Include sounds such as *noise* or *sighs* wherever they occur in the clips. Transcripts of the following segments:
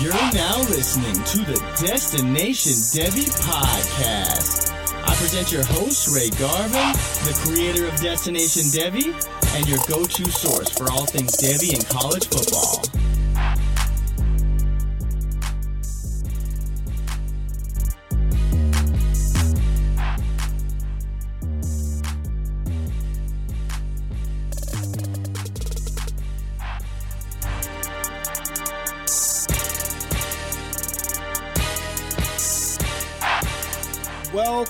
You're now listening to the Destination Devy podcast. I present your host, Ray Garvin, the creator of Destination Devy, and your go to source for all things Devy and college football.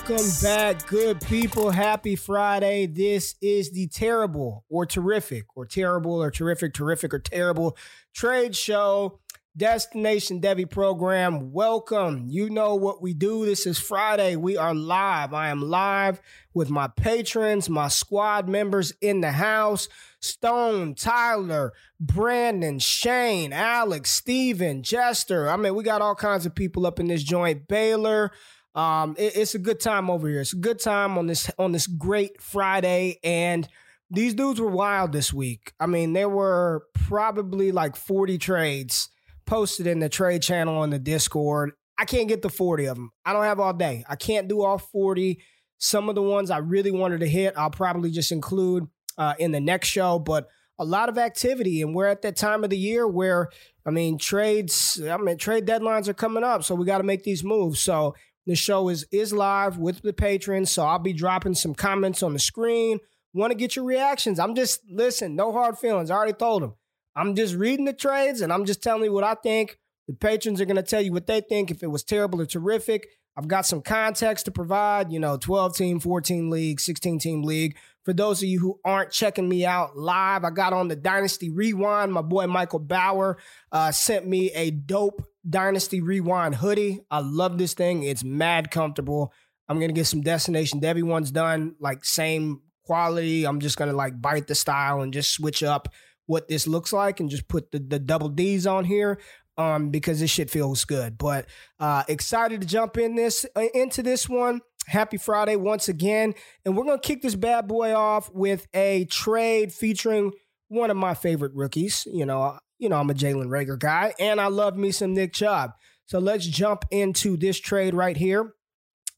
Welcome back, good people. Happy Friday. This is the terrible or terrific or terrible or terrific, terrific or terrible trade show. Destination Devy program. Welcome. You know what we do. This is Friday. We are live. I am live with my patrons, my squad members in the house. Stone, Tyler, Brandon, Shane, Alex, Steven, Jester. I mean, we got all kinds of people up in this joint. Baylor, um, it, it's a good time over here. It's a good time on this on this great Friday, and these dudes were wild this week. I mean, there were probably like forty trades posted in the trade channel on the Discord. I can't get the forty of them. I don't have all day. I can't do all forty. Some of the ones I really wanted to hit, I'll probably just include uh, in the next show, but a lot of activity. And we're at that time of the year where, I mean, trades, I mean, trade deadlines are coming up. So we got to make these moves. So the show is is live with the patrons, so I'll be dropping some comments on the screen. Want to get your reactions? I'm just listen, no hard feelings. I already told them. I'm just reading the trades and I'm just telling you what I think. The patrons are going to tell you what they think if it was terrible or terrific. I've got some context to provide, you know, 12 team, 14 league, 16 team league. For those of you who aren't checking me out live, I got on the Dynasty Rewind. My boy Michael Bauer uh, sent me a dope Dynasty Rewind hoodie. I love this thing. It's mad comfortable. I'm gonna get some Destination Devy ones done, like same quality. I'm just gonna like bite the style and just switch up what this looks like and just put the, the double D's on here um, because this shit feels good. But uh, excited to jump in this uh, into this one. Happy Friday once again, and we're gonna kick this bad boy off with a trade featuring one of my favorite rookies. You know, you know, I'm a Jalen Reagor guy, and I love me some Nick Chubb. So let's jump into this trade right here.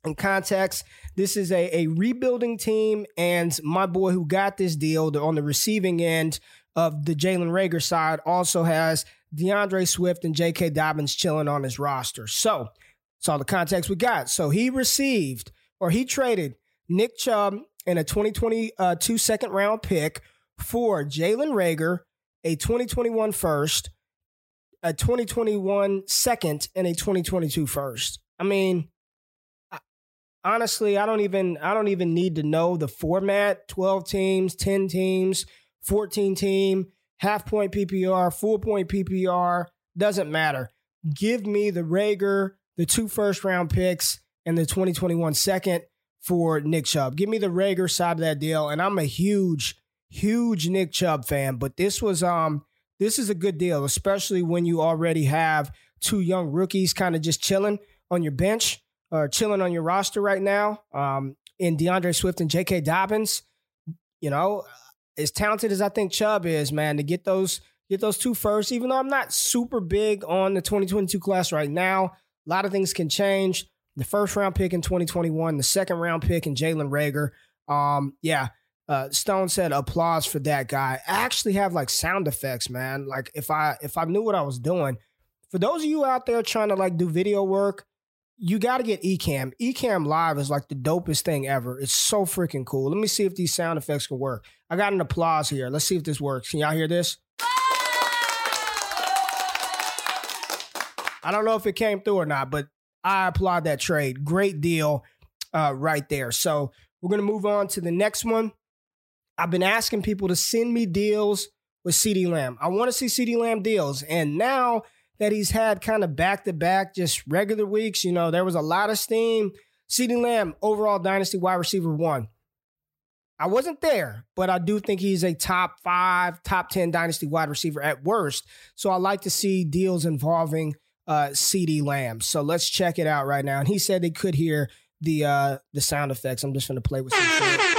In context, this is a, a rebuilding team, and my boy who got this deal on the receiving end of the Jalen Reagor side also has D'Andre Swift and J.K. Dobbins chilling on his roster. So that's all the context we got. So he received or he traded Nick Chubb and a 2022 uh, second round pick for Jalen Reagor, a 2021 first, a 2021 second, and a 2022 first. I mean, honestly, I don't even I don't even need to know the format. 12 teams, 10 teams, 14 team, half point PPR, full point PPR, doesn't matter. Give me the Reagor, the two first round picks, and the 2021 second for Nick Chubb. Give me the Reagor side of that deal. And I'm a huge huge Nick Chubb fan, but this was um this is a good deal, especially when you already have two young rookies kind of just chilling on your bench or chilling on your roster right now. Um, in D'Andre Swift and J.K. Dobbins, you know, as talented as I think Chubb is, man, to get those get those two first. Even though I'm not super big on the 2022 class right now, a lot of things can change. The first round pick in 2021, the second round pick in Jalen Reagor. Um, yeah, uh, Stone said applause for that guy. I actually have like sound effects, man. Like if I if I knew what I was doing. For those of you out there trying to like do video work, you got to get Ecamm. Ecamm Live is like the dopest thing ever. It's so freaking cool. Let me see if these sound effects can work. I got an applause here. Let's see if this works. Can y'all hear this? I don't know if it came through or not, but I applaud that trade. Great deal uh, right there. So we're going to move on to the next one. I've been asking people to send me deals with CeeDee Lamb. I want to see CeeDee Lamb deals. And now that he's had kind of back to back, just regular weeks, you know, there was a lot of steam. CeeDee Lamb, overall dynasty wide receiver one. I wasn't there, but I do think he's a top five, top 10 dynasty wide receiver at worst. So I like to see deals involving uh, CeeDee Lamb. So let's check it out right now. And he said they could hear the uh, the sound effects. I'm just going to play with some.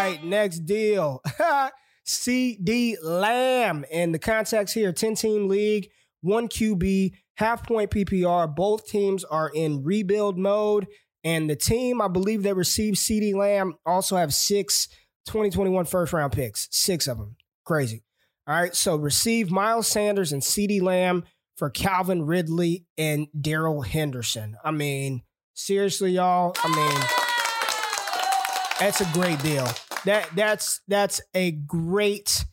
Right, next deal. *laughs* CeeDee Lamb. And the contacts here 10 team league, one QB, half point PPR. Both teams are in rebuild mode. And the team, I believe that received CeeDee Lamb, also have six 2021 first round picks, six of them. Crazy. All right. So receive Miles Sanders and CeeDee Lamb for Calvin Ridley and Darrell Henderson. I mean, seriously, y'all. I mean, that's a great deal. That that's that's a great,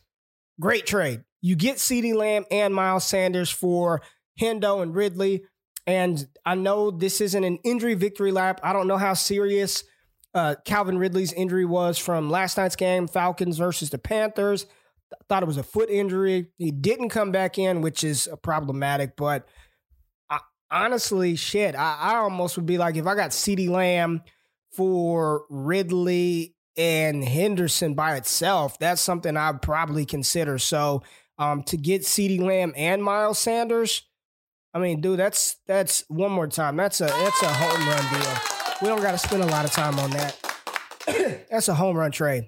great trade. You get CeeDee Lamb and Miles Sanders for Hendo and Ridley. And I know this isn't an injury victory lap. I don't know how serious uh, Calvin Ridley's injury was from last night's game, Falcons versus the Panthers. Thought it was a foot injury. He didn't come back in, which is problematic. But I, honestly, shit, I, I almost would be like if I got CeeDee Lamb for Ridley and Henderson by itself, that's something I'd probably consider. So um, to get CeeDee Lamb and Miles Sanders, I mean, dude, that's that's one more time. That's a that's a home run deal. We don't got to spend a lot of time on that. *clears throat* that's a home run trade.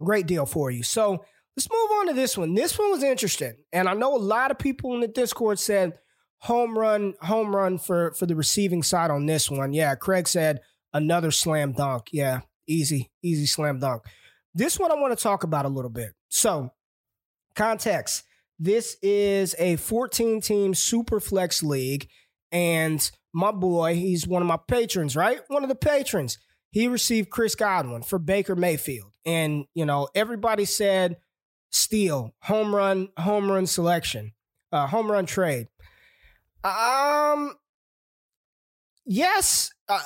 Great deal for you. So let's move on to this one. This one was interesting, and I know a lot of people in the Discord said home run, home run for for the receiving side on this one. Yeah, Craig said another slam dunk. Yeah, easy, easy slam dunk. This one I want to talk about a little bit. So, context this is a 14 team super flex league. And my boy, he's one of my patrons, right? One of the patrons. He received Chris Godwin for Baker Mayfield. And, you know, everybody said steal, home run, home run selection, uh, home run trade. Um, yes, uh,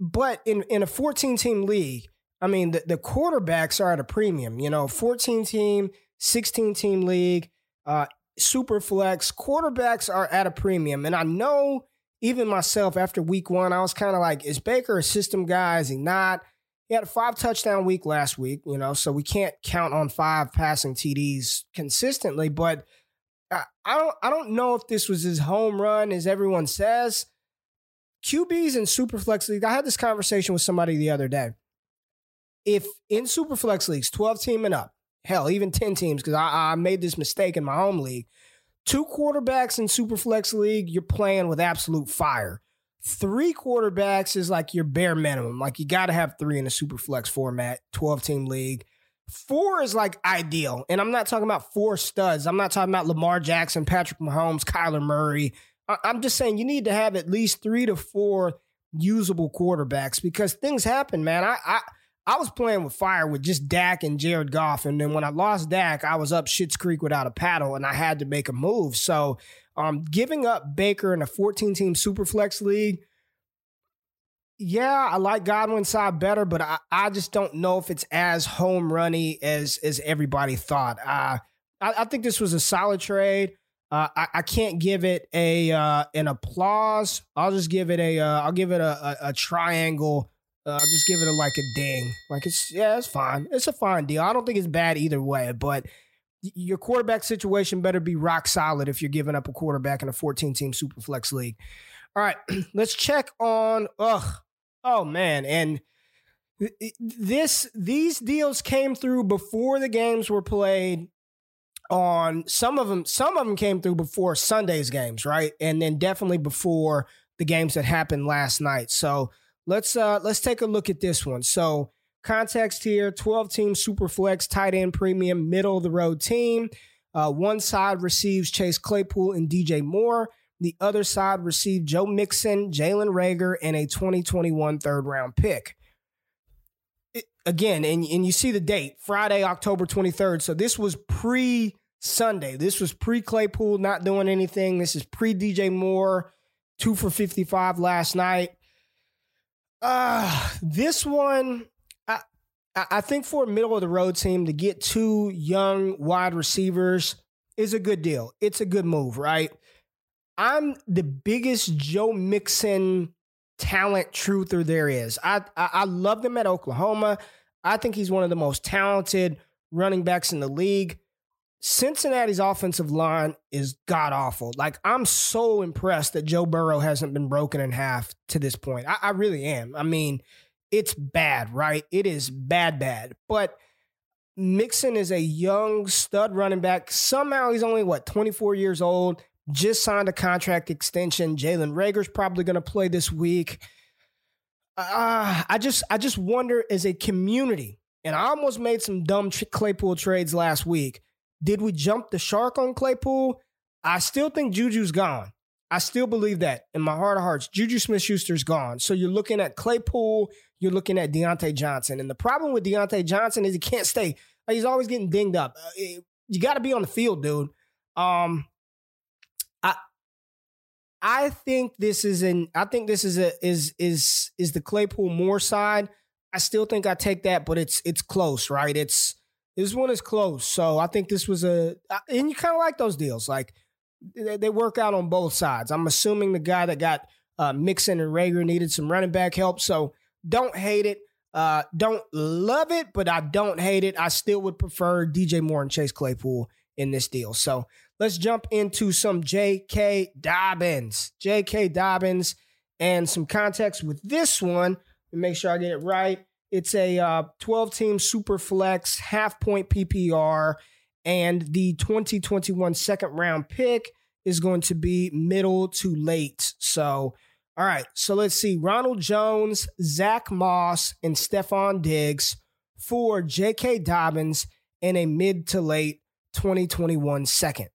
but in, in a 14 team league, I mean, the, the quarterbacks are at a premium, you know, 14 team, 16 team league uh, super flex quarterbacks are at a premium. And I know even myself after week one, I was kind of like, is Baker a system guy? Is he not? He had a five touchdown week last week, you know, so we can't count on five passing TDs consistently. But I, I don't, I don't know if this was his home run, as everyone says. QBs in Superflex League, I had this conversation with somebody the other day. If in Superflex Leagues, 12 team and up, hell, even 10 teams, because I, I made this mistake in my home league. Two quarterbacks in Superflex League, you're playing with absolute fire. Three quarterbacks is like your bare minimum. Like you got to have three in a Superflex format, 12 team league. Four is like ideal. And I'm not talking about four studs. I'm not talking about Lamar Jackson, Patrick Mahomes, Kyler Murray. I'm just saying you need to have at least three to four usable quarterbacks because things happen, man. I, I I was playing with fire with just Dak and Jared Goff. And then when I lost Dak, I was up Shit's Creek without a paddle and I had to make a move. So um, giving up Baker in a 14 team Superflex league, yeah, I like Godwin's side better, but I, I just don't know if it's as home runny as as everybody thought. Uh, I, I think this was a solid trade. Uh, I, I, can't give it a uh, an applause. I'll just give it a. will uh, give it a, a, a triangle uh, I'll just give it a like a ding. Like it's yeah, it's fine. It's a fine deal. I don't think it's bad either way, but your quarterback situation better be rock solid if you're giving up a quarterback in a 14 team super flex league. All right, *clears throat* let's check on ugh. Oh man, and this these deals came through before the games were played. On some of them. Some of them came through before Sunday's games, right? And then definitely before the games that happened last night. So let's uh let's take a look at this one. So context here: twelve team super flex tight end premium middle of the road team. Uh, one side receives Chase Claypool and DJ Moore. The other side received Joe Mixon, Jalen Reagor, and a 2021 third round pick. Again, and, and you see the date Friday, October 23rd. So this was pre Sunday. This was pre Claypool not doing anything. This is pre DJ Moore, two for 55 last night. Uh, this one, I, I think for a middle of the road team to get two young wide receivers is a good deal. It's a good move, right? I'm the biggest Joe Mixon talent truther there is. I, I, I loved him at Oklahoma. I think he's one of the most talented running backs in the league. Cincinnati's offensive line is god awful. Like I'm so impressed that Joe Burrow hasn't been broken in half to this point. I, I really am. I mean, it's bad, right? It is bad, bad. But Mixon is a young stud running back. Somehow he's only what 24 years old just signed a contract extension. Jalen Reagor's probably going to play this week. Uh, I just I just wonder as a community, and I almost made some dumb Claypool trades last week. Did we jump the shark on Claypool? I still think Juju's gone. I still believe that in my heart of hearts. Juju Smith Schuster's gone. So you're looking at Claypool, you're looking at Diontae Johnson. And the problem with Diontae Johnson is he can't stay. He's always getting dinged up. Uh, you got to be on the field, dude. Um, I think this is an I think this is a is is is the Claypool Moore side. I still think I take that, but it's it's close, right? It's this one is close. So I think this was a and you kind of like those deals. Like they work out on both sides. I'm assuming the guy that got uh, Mixon and Reagor needed some running back help. So don't hate it. Uh, don't love it, but I don't hate it. I still would prefer DJ Moore and Chase Claypool in this deal. So let's jump into some J.K. Dobbins. J.K. Dobbins and some context with this one. Make sure I get it right. It's a uh, 12 team super flex, half point PPR, and the 2021 second round pick is going to be middle to late. So, all right. So let's see. Ronald Jones, Zach Moss, and Stefon Diggs for J.K. Dobbins in a mid to late 2021 second.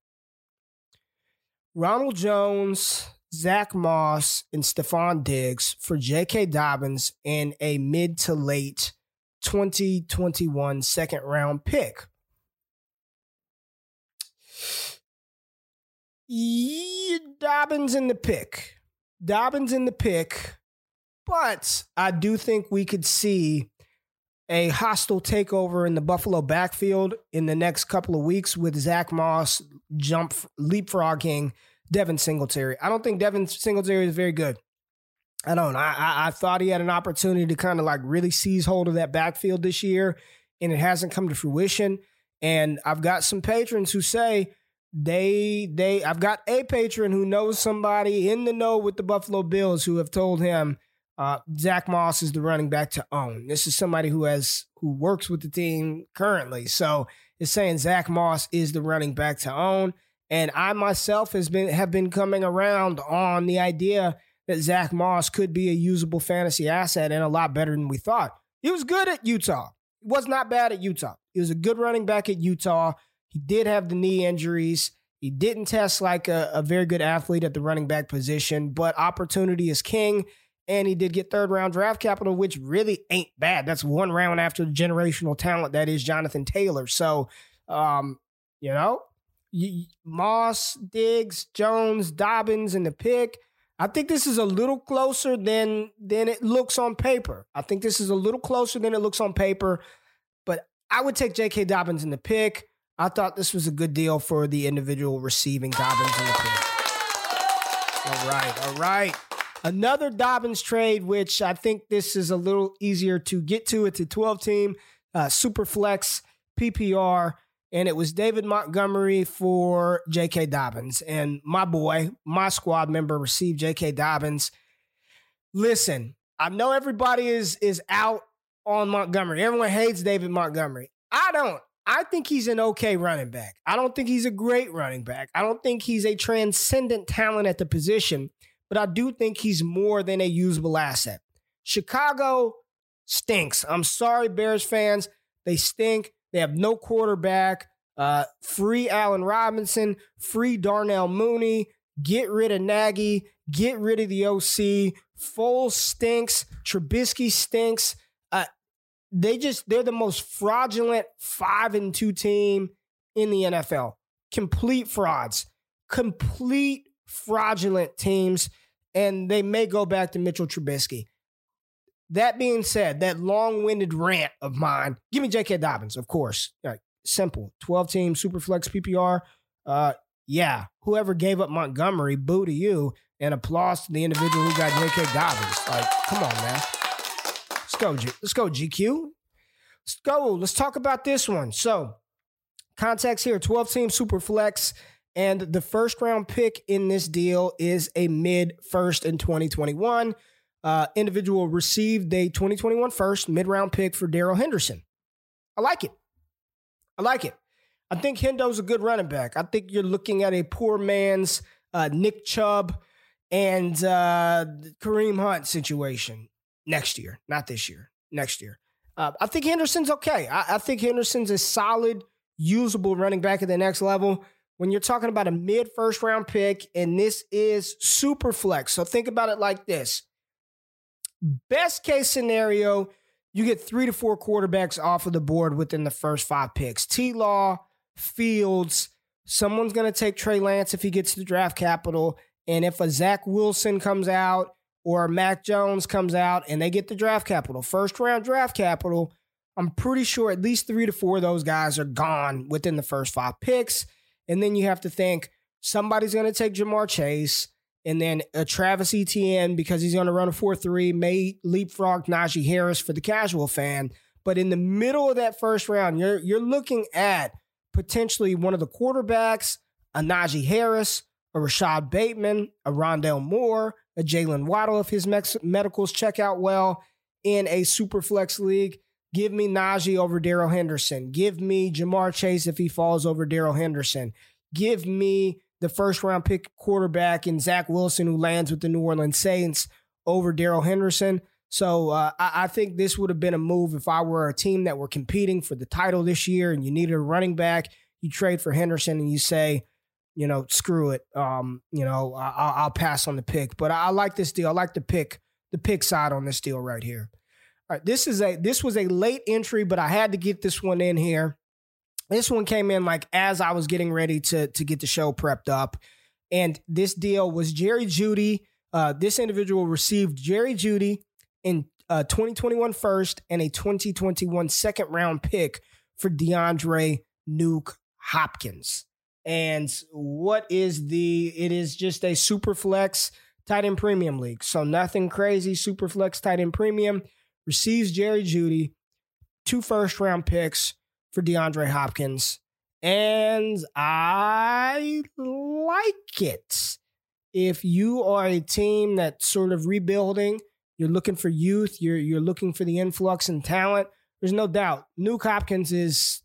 Ronald Jones, Zach Moss, and Stefon Diggs for J.K. Dobbins in a mid to late 2021 second round pick. Dobbins in the pick. Dobbins in the pick. But I do think we could see a hostile takeover in the Buffalo backfield in the next couple of weeks with Zach Moss jump leapfrogging Devin Singletary. I don't think Devin Singletary is very good. I don't. I, I, I thought he had an opportunity to kind of like really seize hold of that backfield this year, and it hasn't come to fruition. And I've got some patrons who say they they I've got a patron who knows somebody in the know with the Buffalo Bills who have told him uh, Zach Moss is the running back to own. This is somebody who has who works with the team currently, so it's saying Zach Moss is the running back to own. And I myself has been have been coming around on the idea that Zach Moss could be a usable fantasy asset and a lot better than we thought. He was good at Utah. He was not bad at Utah. He was a good running back at Utah. He did have the knee injuries. He didn't test like a, a very good athlete at the running back position, but opportunity is king and he did get third round draft capital, which really ain't bad. That's one round after the generational talent that is Jonathan Taylor. So, um, you know, Moss, Diggs, Jones, Dobbins, and the pick. I think this is a little closer than than it looks on paper. I think this is a little closer than it looks on paper, but I would take J.K. Dobbins in the pick. I thought this was a good deal for the individual receiving Dobbins in the pick. All right, all right. Another Dobbins trade, which I think this is a little easier to get to. It's a 12 team, uh, super flex, PPR, and it was David Montgomery for J.K. Dobbins. And my boy, my squad member, received J.K. Dobbins. Listen, I know everybody is is out on Montgomery. Everyone hates David Montgomery. I don't. I think he's an okay running back. I don't think he's a great running back. I don't think he's a transcendent talent at the position, but I do think he's more than a usable asset. Chicago stinks. I'm sorry, Bears fans. They stink. They have no quarterback. Uh, free Allen Robinson, free Darnell Mooney, get rid of Nagy, get rid of the OC. Foles stinks. Trubisky stinks. Uh, they just they're the most fraudulent five and two team in the NFL. Complete frauds, complete fraudulent teams, and they may go back to Mitchell Trubisky. That being said, that long-winded rant of mine, give me J.K. Dobbins, of course. Right, simple, twelve team super flex PPR. Uh, yeah, whoever gave up Montgomery, boo to you, and applause to the individual who got J.K. Dobbins. Like, come on, man. Let's go, G- let's go, GQ. Let's go. Let's talk about this one. So, context here: twelve team super flex. And the first round pick in this deal is a mid first in 2021. Uh, individual received a 2021 first mid round pick for Darrell Henderson. I like it. I like it. I think Hendo's a good running back. I think you're looking at a poor man's uh, Nick Chubb and uh, Kareem Hunt situation next year, not this year, next year. Uh, I think Henderson's okay. I, I think Henderson's a solid, usable running back at the next level. When you're talking about a mid first round pick, and this is super flex. So think about it like this best case scenario, you get three to four quarterbacks off of the board within the first five picks. T Law, Fields, someone's going to take Trey Lance if he gets the draft capital. And if a Zach Wilson comes out or Mac Jones comes out and they get the draft capital, first round draft capital, I'm pretty sure at least three to four of those guys are gone within the first five picks. And then you have to think somebody's going to take Ja'Marr Chase. And then a Travis Etienne, because he's going to run a 4 3, may leapfrog Najee Harris for the casual fan. But in the middle of that first round, you're, you're looking at potentially one of the quarterbacks, a Najee Harris, a Rashod Bateman, a Rondale Moore, a Jaylen Waddle if his medicals check out well in a super flex league. Give me Najee over Darrell Henderson. Give me Ja'Marr Chase if he falls over Darrell Henderson. Give me the first round pick quarterback in Zach Wilson who lands with the New Orleans Saints over Darrell Henderson. So uh, I, I, think this would have been a move if I were a team that were competing for the title this year and you needed a running back. You trade for Henderson and you say, you know, screw it. Um, you know, I, will pass on the pick. But I, I like this deal. I like the pick, the pick side on this deal right here. All right, this is a this was a late entry, but I had to get this one in here. This one came in like as I was getting ready to to get the show prepped up, and this deal was Jerry Jeudy. Uh, this individual received Jerry Jeudy in uh, 2021 first and a 2021 second round pick for DeAndre Nuke Hopkins. And what is the? It is just a super flex tight end premium league. So nothing crazy. Super flex tight end premium receives Jerry Jeudy, two first round picks for DeAndre Hopkins. And I like it. If you are a team that's sort of rebuilding, you're looking for youth, you're you're looking for the influx and talent, there's no doubt. Nuke Hopkins is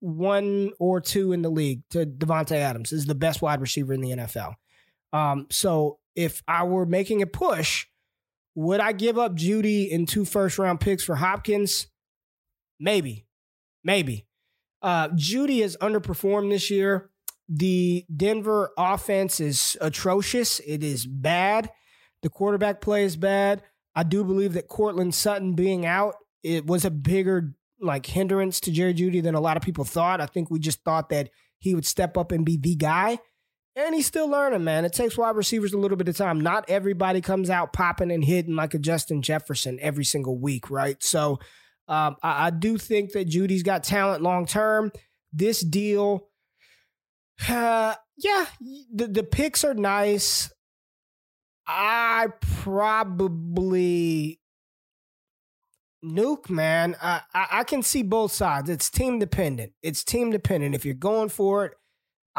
one or two in the league to Davante Adams is the best wide receiver in the NFL. Um, so if I were making a push, would I give up Jeudy and two first round picks for Hopkins? Maybe, maybe. Uh, Jeudy has underperformed this year. The Denver offense is atrocious. It is bad. The quarterback play is bad. I do believe that Courtland Sutton being out it was a bigger like hindrance to Jerry Jeudy than a lot of people thought. I think we just thought that he would step up and be the guy. And he's still learning, man. It takes wide receivers a little bit of time. Not everybody comes out popping and hitting like a Justin Jefferson every single week, right? So um, I, I, do think that Jeudy's got talent long term. This deal, uh, *sighs* yeah, the, the picks are nice. I probably Nuke, man, I, I, I can see both sides. It's team dependent. It's team dependent. If you're going for it,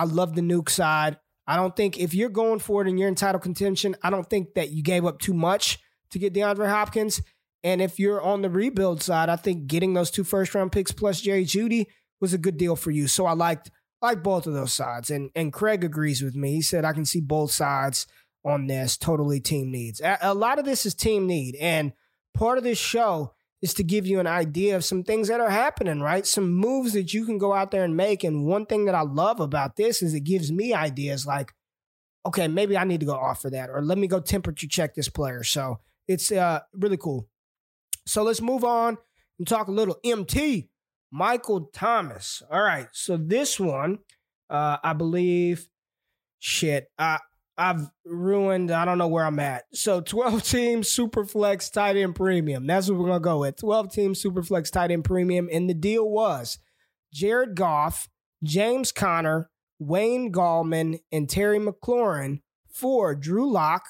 I love the Nuke side. I don't think if you're going for it and you're in title contention, I don't think that you gave up too much to get DeAndre Hopkins. And if you're on the rebuild side, I think getting those two first round picks plus Jerry Jeudy was a good deal for you. So I liked like both of those sides. And and Craig agrees with me. He said I can see both sides on this. Totally team needs. A, a lot of this is team need, and part of this show is to give you an idea of some things that are happening, right? Some moves that you can go out there and make. And one thing that I love about this is it gives me ideas like, okay, maybe I need to go offer that, or let me go temperature check this player. So it's uh, really cool. So let's move on and talk a little MT. Michael Thomas. All right. So this one, uh, I believe, shit, I, I've ruined, I don't know where I'm at. So 12 *laughs* team Superflex tight end premium. That's what we're going to go with. 12 team Superflex tight end premium. And the deal was Jared Goff, James Conner, Wayne Gallman, and Terry McLaurin for Drew Lock,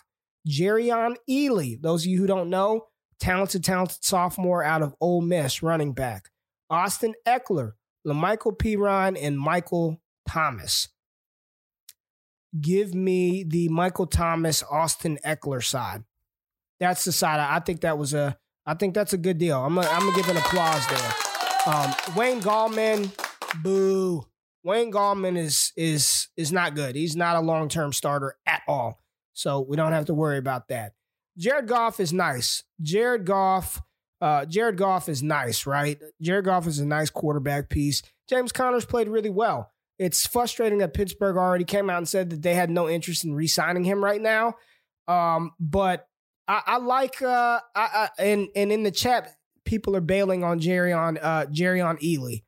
Jerrion Ealy. Those of you who don't know, talented, talented sophomore out of Ole Miss, running back. Austin Ekeler, La'Mical Perine, and Michael Thomas. Give me the Michael Thomas, Austin Ekeler side. That's the side. I think that was a. I think that's a good deal. I'm gonna, I'm give an applause there. Um, Wayne Gallman, boo. Wayne Gallman is is is not good. He's not a long term starter at all. So we don't have to worry about that. Jared Goff is nice. Jared Goff, uh, Jared Goff is nice, right? Jared Goff is a nice quarterback piece. James Conner's played really well. It's frustrating that Pittsburgh already came out and said that they had no interest in re-signing him right now. Um, but I, I like uh, I, I, and and in the chat, people are bailing on Jerry on uh, Jerrion Ealy.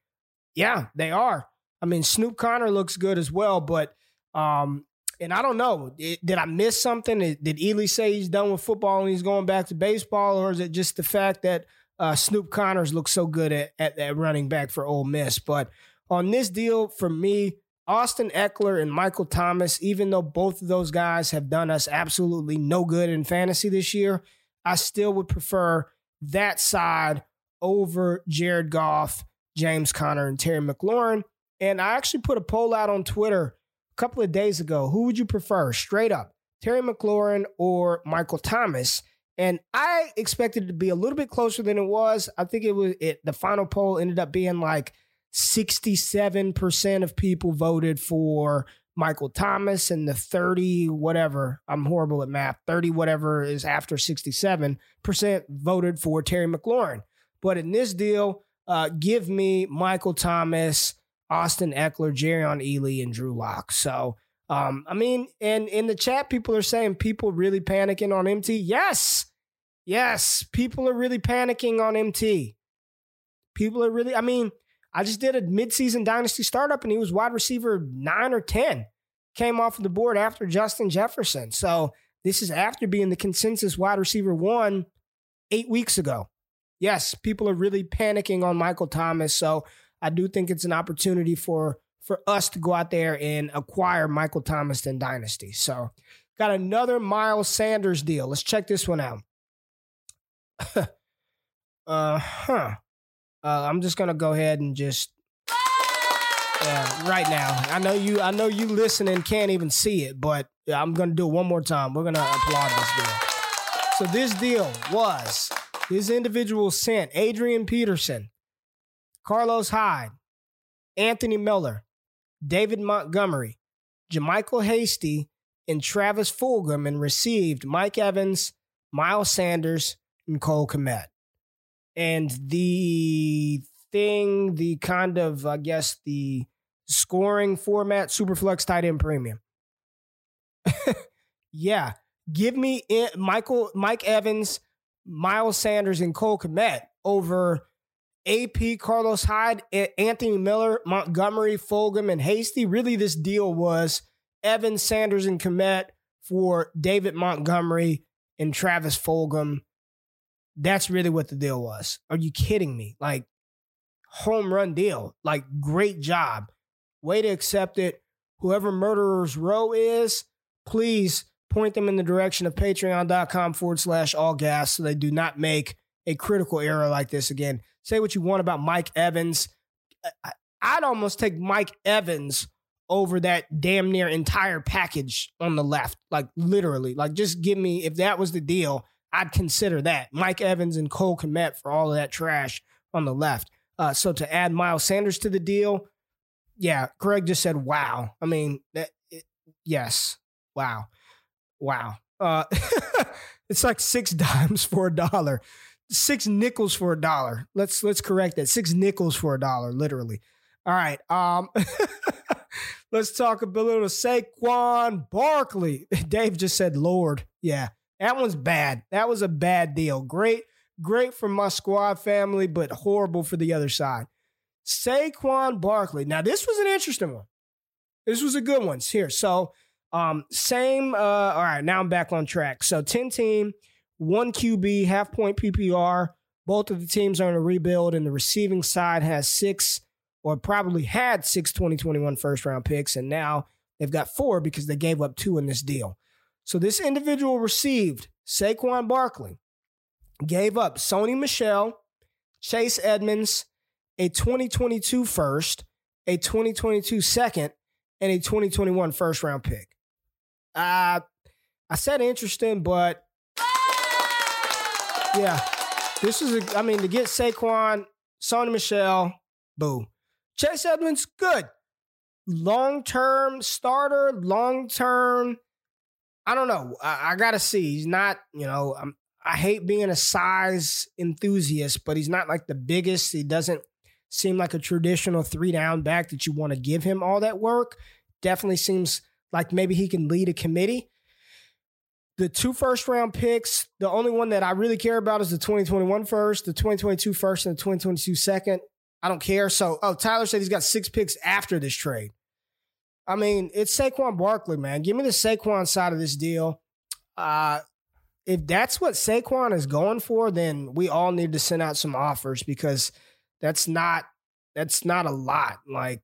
Yeah, they are. I mean, Snoop Conner looks good as well, but um, and I don't know, did I miss something? Did Ealy say he's done with football and he's going back to baseball, or is it just the fact that uh, Snoop Conner's looks so good at, at, at running back for Ole Miss? But on this deal, for me, Austin Ekeler and Michael Thomas, even though both of those guys have done us absolutely no good in fantasy this year, I still would prefer that side over Jared Goff, James Conner, and Terry McLaurin. And I actually put a poll out on Twitter a couple of days ago. Who would you prefer, straight up, Terry McLaurin or Michael Thomas? And I expected it to be a little bit closer than it was. I think it was it, the final poll ended up being like 67% of people voted for Michael Thomas and the 30 whatever, I'm horrible at math, 30 whatever is after 67% voted for Terry McLaurin. But in this deal, uh, give me Michael Thomas, Austin Ekeler, Jerrion Ealy, and Drew Lock. So, um, I mean, and in the chat, people are saying people really panicking on MT. Yes, yes, people are really panicking on MT. People are really, I mean, I just did a midseason dynasty startup and he was wide receiver nine or 10. Came off of the board after Justin Jefferson. So this is after being the consensus wide receiver one eight weeks ago. Yes, people are really panicking on Michael Thomas. So I do think it's an opportunity for for us to go out there and acquire Michael Thomas in Dynasty. So got another Miles Sanders deal. Let's check this one out. *laughs* uh huh. Uh, I'm just gonna go ahead and just yeah, right now. I know you. I know you listening can't even see it, but I'm gonna do it one more time. We're gonna applaud this deal. So this deal was this individual sent Adrian Peterson, Carlos Hyde, Anthony Miller, David Montgomery, JaMycal Hasty, and Travis Fulgham, and received Mike Evans, Miles Sanders, and Cole Kmet. And the thing, the kind of, I guess, the scoring format, Superflex tight end premium. *laughs* yeah. Give me Michael, Mike Evans, Miles Sanders, and Cole Kmet over AP, Carlos Hyde, Anthony Miller, Montgomery, Fulgham, and Hasty. Really, this deal was Evans, Sanders, and Kmet for David Montgomery and Travis Fulgham that's really what the deal was. Are you kidding me? Like, home run deal. Like, great job. Way to accept it. Whoever Murderer's Row is, please point them in the direction of patreon.com forward slash all gas so they do not make a critical error like this again. Say what you want about Mike Evans. I'd almost take Mike Evans over that damn near entire package on the left. Like, literally. Like, just give me, if that was the deal, I'd consider that. Mike Evans and Cole Kmet for all of that trash on the left. Uh, so to add Miles Sanders to the deal, yeah, Greg just said, wow. I mean, that, it, yes, wow, wow. Uh, *laughs* it's like six *laughs* dimes for a dollar, six nickels for a dollar. Let's let's correct that. Six nickels for a dollar, literally. All right. Um, *laughs* let's talk a little Saquon Barkley. Dave just said, Lord. Yeah, that one's bad. That was a bad deal. Great, great for my squad family, but horrible for the other side. Saquon Barkley. Now, this was an interesting one. This was a good one. Here. So, um, same. Uh, all right, now I'm back on track. So, 10 team, one QB, half point PPR. Both of the teams are in a rebuild, and the receiving side has six or probably had six 2021 first round picks, and now they've got four because they gave up two in this deal. So this individual received Saquon Barkley, gave up Sony Michel, Chase Edmonds, a 2022 first, a 2022 second, and a 2021 first round pick. Uh, I said interesting, but yeah, this is a, I mean, to get Saquon, Sony Michel, boo. Chase Edmonds, good. Long term starter, long term. I don't know. I, I, gotta see. He's not, you know, I'm, I hate being a size enthusiast, but he's not like the biggest. He doesn't seem like a traditional three down back that you want to give him all that work. Definitely seems like maybe he can lead a committee. The two first round picks, the only one that I really care about is the 2021 first, the 2022 first, and the 2022 second. I don't care. So, oh, Tyler said he's got six picks after this trade. I mean, it's Saquon Barkley, man. Give me the Saquon side of this deal. Uh, if that's what Saquon is going for, then we all need to send out some offers because that's not that's not a lot. Like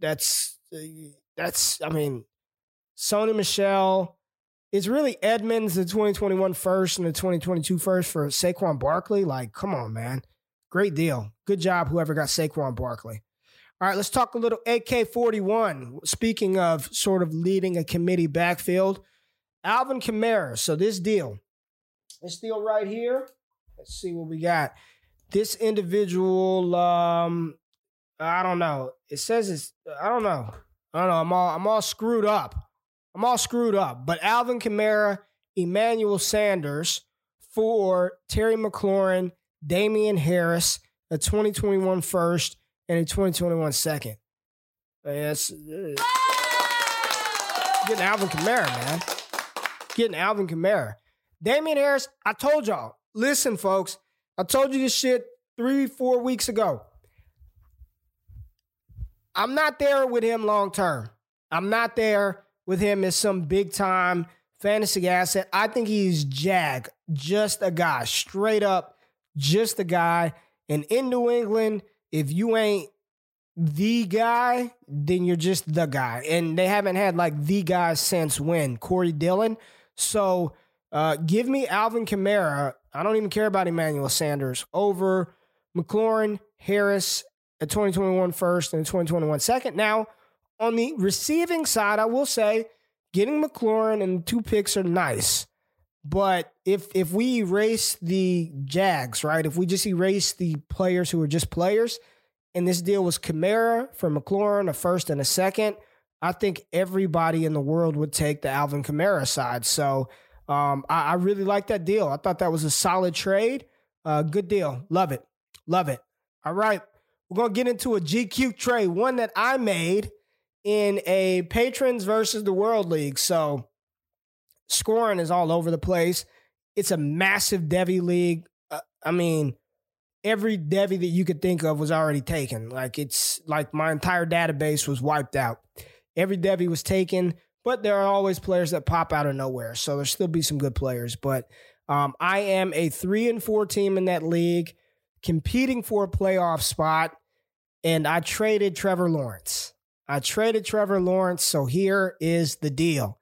that's that's I mean, Sony Michel. It's really Edmonds the 2021 first and the 2022 first for Saquon Barkley. Like, come on, man. Great deal. Good job, whoever got Saquon Barkley. All right, let's talk a little AK 41. Speaking of sort of leading a committee backfield, Alvin Kamara. So, this deal, this deal right here, let's see what we got. This individual, um, I don't know. It says it's, I don't know. I don't know. I'm all, I'm all screwed up. I'm all screwed up. But Alvin Kamara, Emmanuel Sanders for Terry McLaurin Damien Harris, a 2021 first, and a 2021 second. Yes. Uh, getting Alvin Kamara, man. Getting Alvin Kamara. Damien Harris, I told y'all, listen, folks, I told you this shit three, four weeks ago. I'm not there with him long term. I'm not there with him as some big time fantasy asset. I think he's Jag, just a guy, straight up just a guy. And in New England, if you ain't the guy, then you're just the guy. And they haven't had like the guy since when? Corey Dillon. So uh, give me Alvin Kamara. I don't even care about Emmanuel Sanders over McLaurin, Harris, a 2021 first and a 2021 second. Now, on the receiving side, I will say getting McLaurin and two picks are nice. But if if we erase the Jags, right? If we just erase the players who are just players, and this deal was Kamara for McLaurin, a first and a second, I think everybody in the world would take the Alvin Kamara side. So um, I, I, really like that deal. I thought that was a solid trade. Uh, good deal. Love it. Love it. All right. We're going to get into a GQ trade, one that I made in a patrons versus the world league. So Scoring is all over the place. It's a massive Devy league. Uh, I mean, every Devy that you could think of was already taken. Like it's like my entire database was wiped out. Every Devy was taken, but there are always players that pop out of nowhere. So there'll still be some good players. But um, I am a three and four team in that league, competing for a playoff spot, and I traded Trevor Lawrence. I traded Trevor Lawrence. So here is the deal.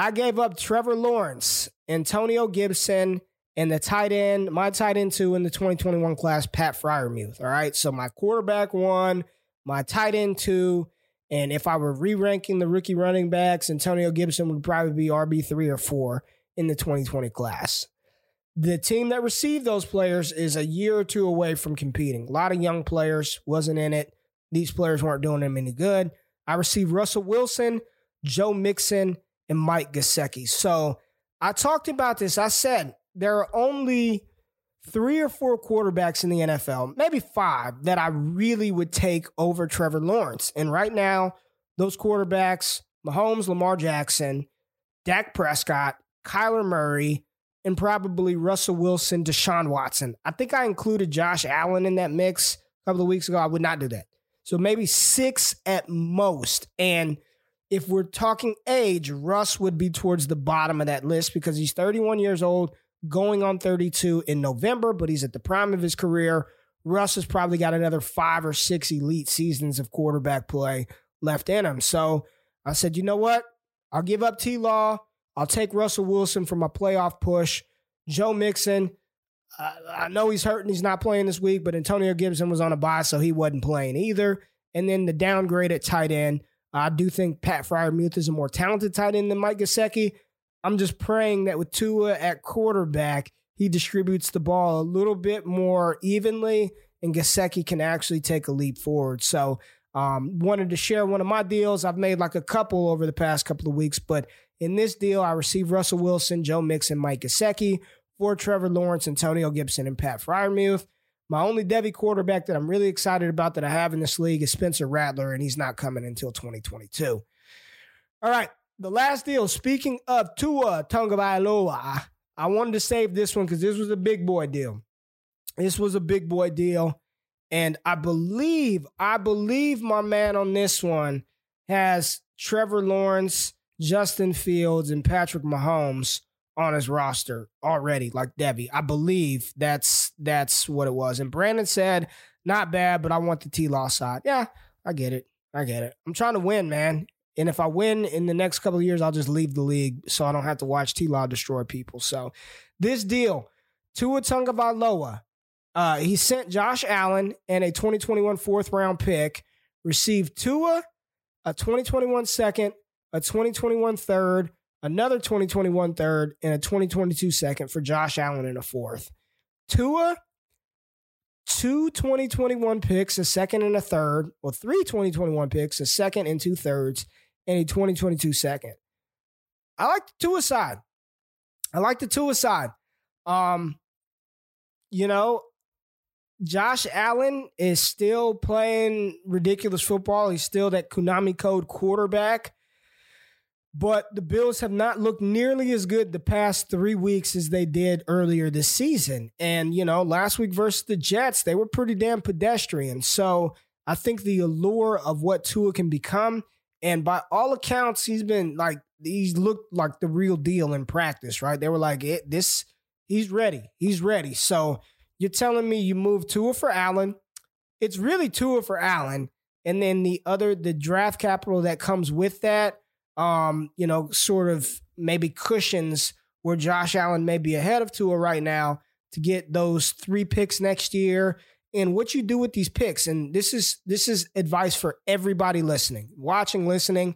I gave up Trevor Lawrence, Antonio Gibson, and the tight end, my tight end two in the 2021 class, Pat Freiermuth. All right. So my quarterback one, my tight end two, and if I were re ranking the rookie running backs, Antonio Gibson would probably be RB3 or 4 in the 2020 class. the team that received those players is a year or two away from competing. A lot of young players wasn't in it. These players weren't doing them any good. I received Russell Wilson, Joe Mixon, and Mike Gesicki. So I talked about this. I said there are only three or four quarterbacks in the NFL, maybe five, that I really would take over Trevor Lawrence. And right now, those quarterbacks, Mahomes, Lamar Jackson, Dak Prescott, Kyler Murray, and probably Russell Wilson, Deshaun Watson. I think I included Josh Allen in that mix a couple of weeks ago. I would not do that. So maybe six at most. And if we're talking age, Russ would be towards the bottom of that list because he's 31 years old, going on 32 in November, but he's at the prime of his career. Russ has probably got another five or six elite seasons of quarterback play left in him. So I said, you know what? I'll give up T Law. I'll take Russell Wilson for my playoff push. Joe Mixon, uh, I know he's hurting. He's not playing this week, but Antonio Gibson was on a bye, so he wasn't playing either. And then the downgrade at tight end. I do think Pat Freiermuth is a more talented tight end than Mike Gesicki. I'm just praying that with Tua at quarterback, he distributes the ball a little bit more evenly, and Gesicki can actually take a leap forward. So, um, wanted to share one of my deals. I've made like a couple over the past couple of weeks, but in this deal, I received Russell Wilson, Joe Mixon, Mike Gesicki for Trevor Lawrence, Antonio Gibson, and Pat Freiermuth. My only Devy quarterback that I'm really excited about that I have in this league is Spencer Rattler, and he's not coming until 2022. All right, the last deal. Speaking of Tua Tagovailoa, I wanted to save this one because this was a big boy deal. This was a big boy deal, and I believe, I believe my man on this one has Trevor Lawrence, Justin Fields, and Patrick Mahomes on his roster already, like Devy. I believe that's that's what it was. And Brandon said, not bad, but I want the T Law side. Yeah, I get it. I get it. I'm trying to win, man. And if I win in the next couple of years, I'll just leave the league so I don't have to watch T Law destroy people. So this deal, Tua Tagovailoa, uh, he sent Josh Allen and a 2021 fourth round pick, received Tua, a 2021 second, a 2021 third, another 2021 third, and a 2022 second for Josh Allen in a fourth. Tua, two 2021 picks, a second and a third, or three 2021 picks, a second and two thirds, and a 2022 second. I like the Tua side. I like the Tua side. Um, you know, Josh Allen is still playing ridiculous football. He's still that Konami code quarterback. But the Bills have not looked nearly as good the past three weeks as they did earlier this season. And, you know, last week versus the Jets, they were pretty damn pedestrian. So I think the allure of what Tua can become, and by all accounts, he's been like, he's looked like the real deal in practice, right? They were like, this, he's ready. He's ready. So you're telling me you move Tua for Allen. It's really Tua for Allen. And then the other, the draft capital that comes with that um, you know, sort of maybe cushions where Josh Allen may be ahead of Tua right now to get those three picks next year and what you do with these picks. And this is this is advice for everybody listening, watching, listening.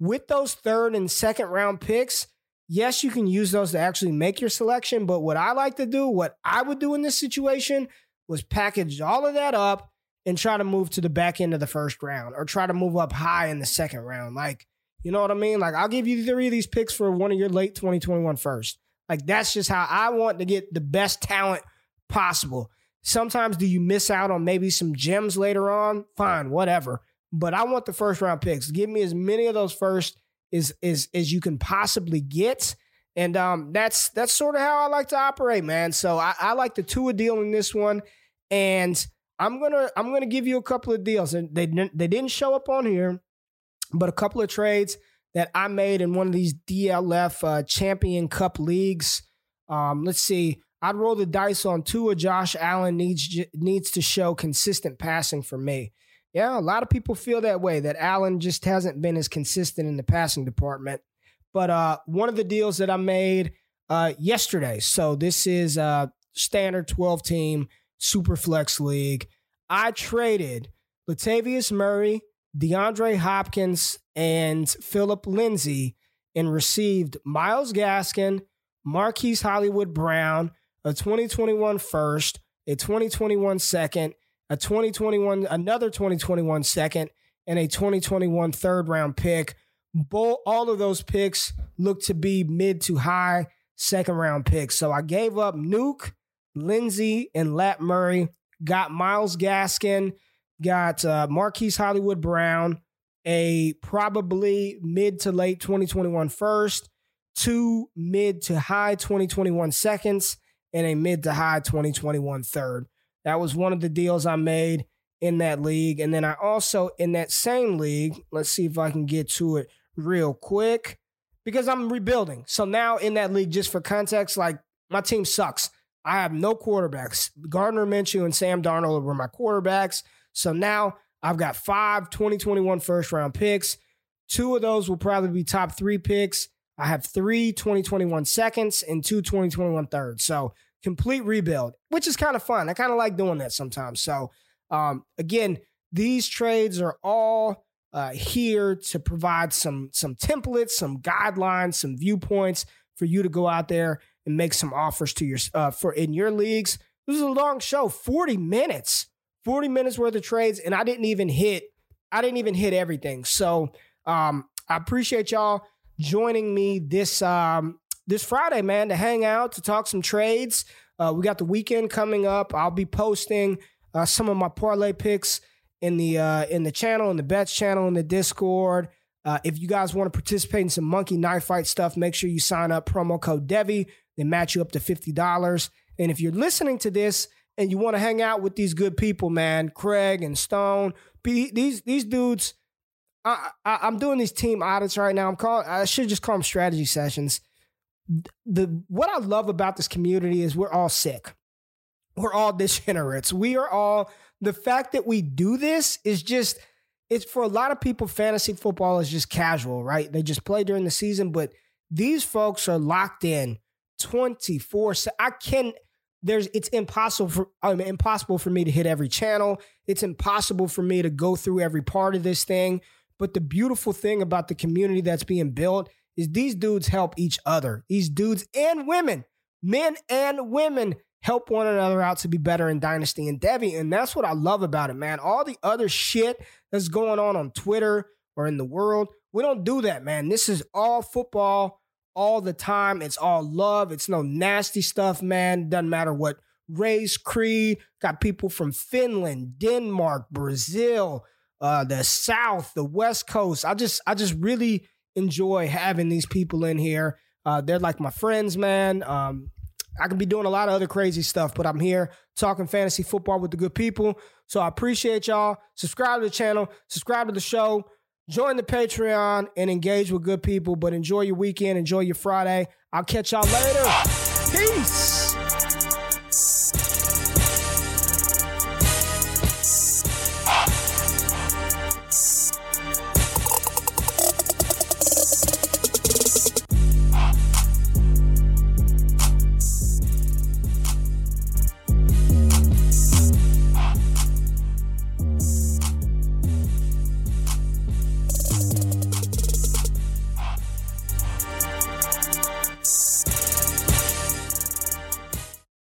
With those third and second round picks, yes, you can use those to actually make your selection. But what I like to do, what I would do in this situation, was package all of that up and try to move to the back end of the first round or try to move up high in the second round. Like you know what I mean? Like I'll give you three of these picks for one of your late 2021 first. Like that's just how I want to get the best talent possible. Sometimes do you miss out on maybe some gems later on? Fine, whatever. But I want the first round picks. Give me as many of those first as as, as you can possibly get. And um, that's that's sort of how I like to operate, man. So I, I like the Tua deal in this one, and I'm gonna I'm gonna give you a couple of deals, and they they didn't show up on here, but a couple of trades that I made in one of these DLF uh, Champion Cup leagues. Um, let's see. I'd roll the dice on Tua. Josh Allen needs needs to show consistent passing for me. Yeah, a lot of people feel that way. That Allen just hasn't been as consistent in the passing department. But uh, one of the deals that I made uh, yesterday. So this is a standard twelve team super flex league. I traded Latavius Murray, DeAndre Hopkins and Phillip Lindsay and received Myles Gaskin, Marquise Hollywood Brown, a 2021 first, a 2021 second, a 2021, another 2021 second, and a 2021 third round pick. All of those picks look to be mid to high second round picks. So I gave up Nuke, Lindsay, and Lat Murray. Got Myles Gaskin, got uh, Marquise Hollywood Brown, a probably mid to late 2021 first, two mid to high 2021 seconds, and a mid to high 2021 third. That was one of the deals I made in that league. And then I also, in that same league, let's see if I can get to it real quick because I'm rebuilding. So now in that league, just for context, like my team sucks. I have no quarterbacks. Gardner Minshew and Sam Darnold were my quarterbacks. So now I've got five 2021 first round picks. Two of those will probably be top three picks. I have three 2021 seconds and two 2021 thirds. So complete rebuild, which is kind of fun. I kind of like doing that sometimes. So um, again, these trades are all uh, here to provide some some templates, some guidelines, some viewpoints for you to go out there and make some offers to your uh, for in your leagues. This is a long show, 40 minutes, 40 minutes worth of trades, and I didn't even hit I didn't even hit everything. So um, I appreciate y'all joining me this um, this Friday, man, to hang out to talk some trades. Uh, we got the weekend coming up. I'll be posting uh, some of my parlay picks in the uh, in the channel, in the bets channel, in the Discord. Uh, if you guys want to participate in some monkey knife fight stuff, make sure you sign up promo code Devy. They match you up to fifty dollars. And if you're listening to this and you want to hang out with these good people, man, Craig and Stone, these these dudes. I, I, I'm doing these team audits right now. I'm calling. I should just call them strategy sessions. The what I love about this community is we're all sick we're all *laughs* degenerates. We are all the fact that we do this is just it's for a lot of people fantasy football is just casual, right? They just play during the season, but these folks are locked in 24 I can there's it's impossible for I mean, impossible for me to hit every channel. It's impossible for me to go through every part of this thing. But the beautiful thing about the community that's being built is these dudes help each other. These dudes and women, men and women help one another out to be better in Dynasty and Devy. And that's what I love about it, man. All the other shit that's going on on Twitter or in the world, we don't do that, man. This is all football all the time. It's all love. It's no nasty stuff, man. Doesn't matter what race, creed. Got people from Finland, Denmark, Brazil, uh, the South, the West Coast. I just, I just really enjoy having these people in here. Uh, they're like my friends, man. Um, I could be doing a lot of other crazy stuff, but I'm here talking fantasy football with the good people. So I appreciate y'all. Subscribe to the channel, subscribe to the show, join the Patreon, and engage with good people. But enjoy your weekend, enjoy your Friday. I'll catch y'all later. Peace.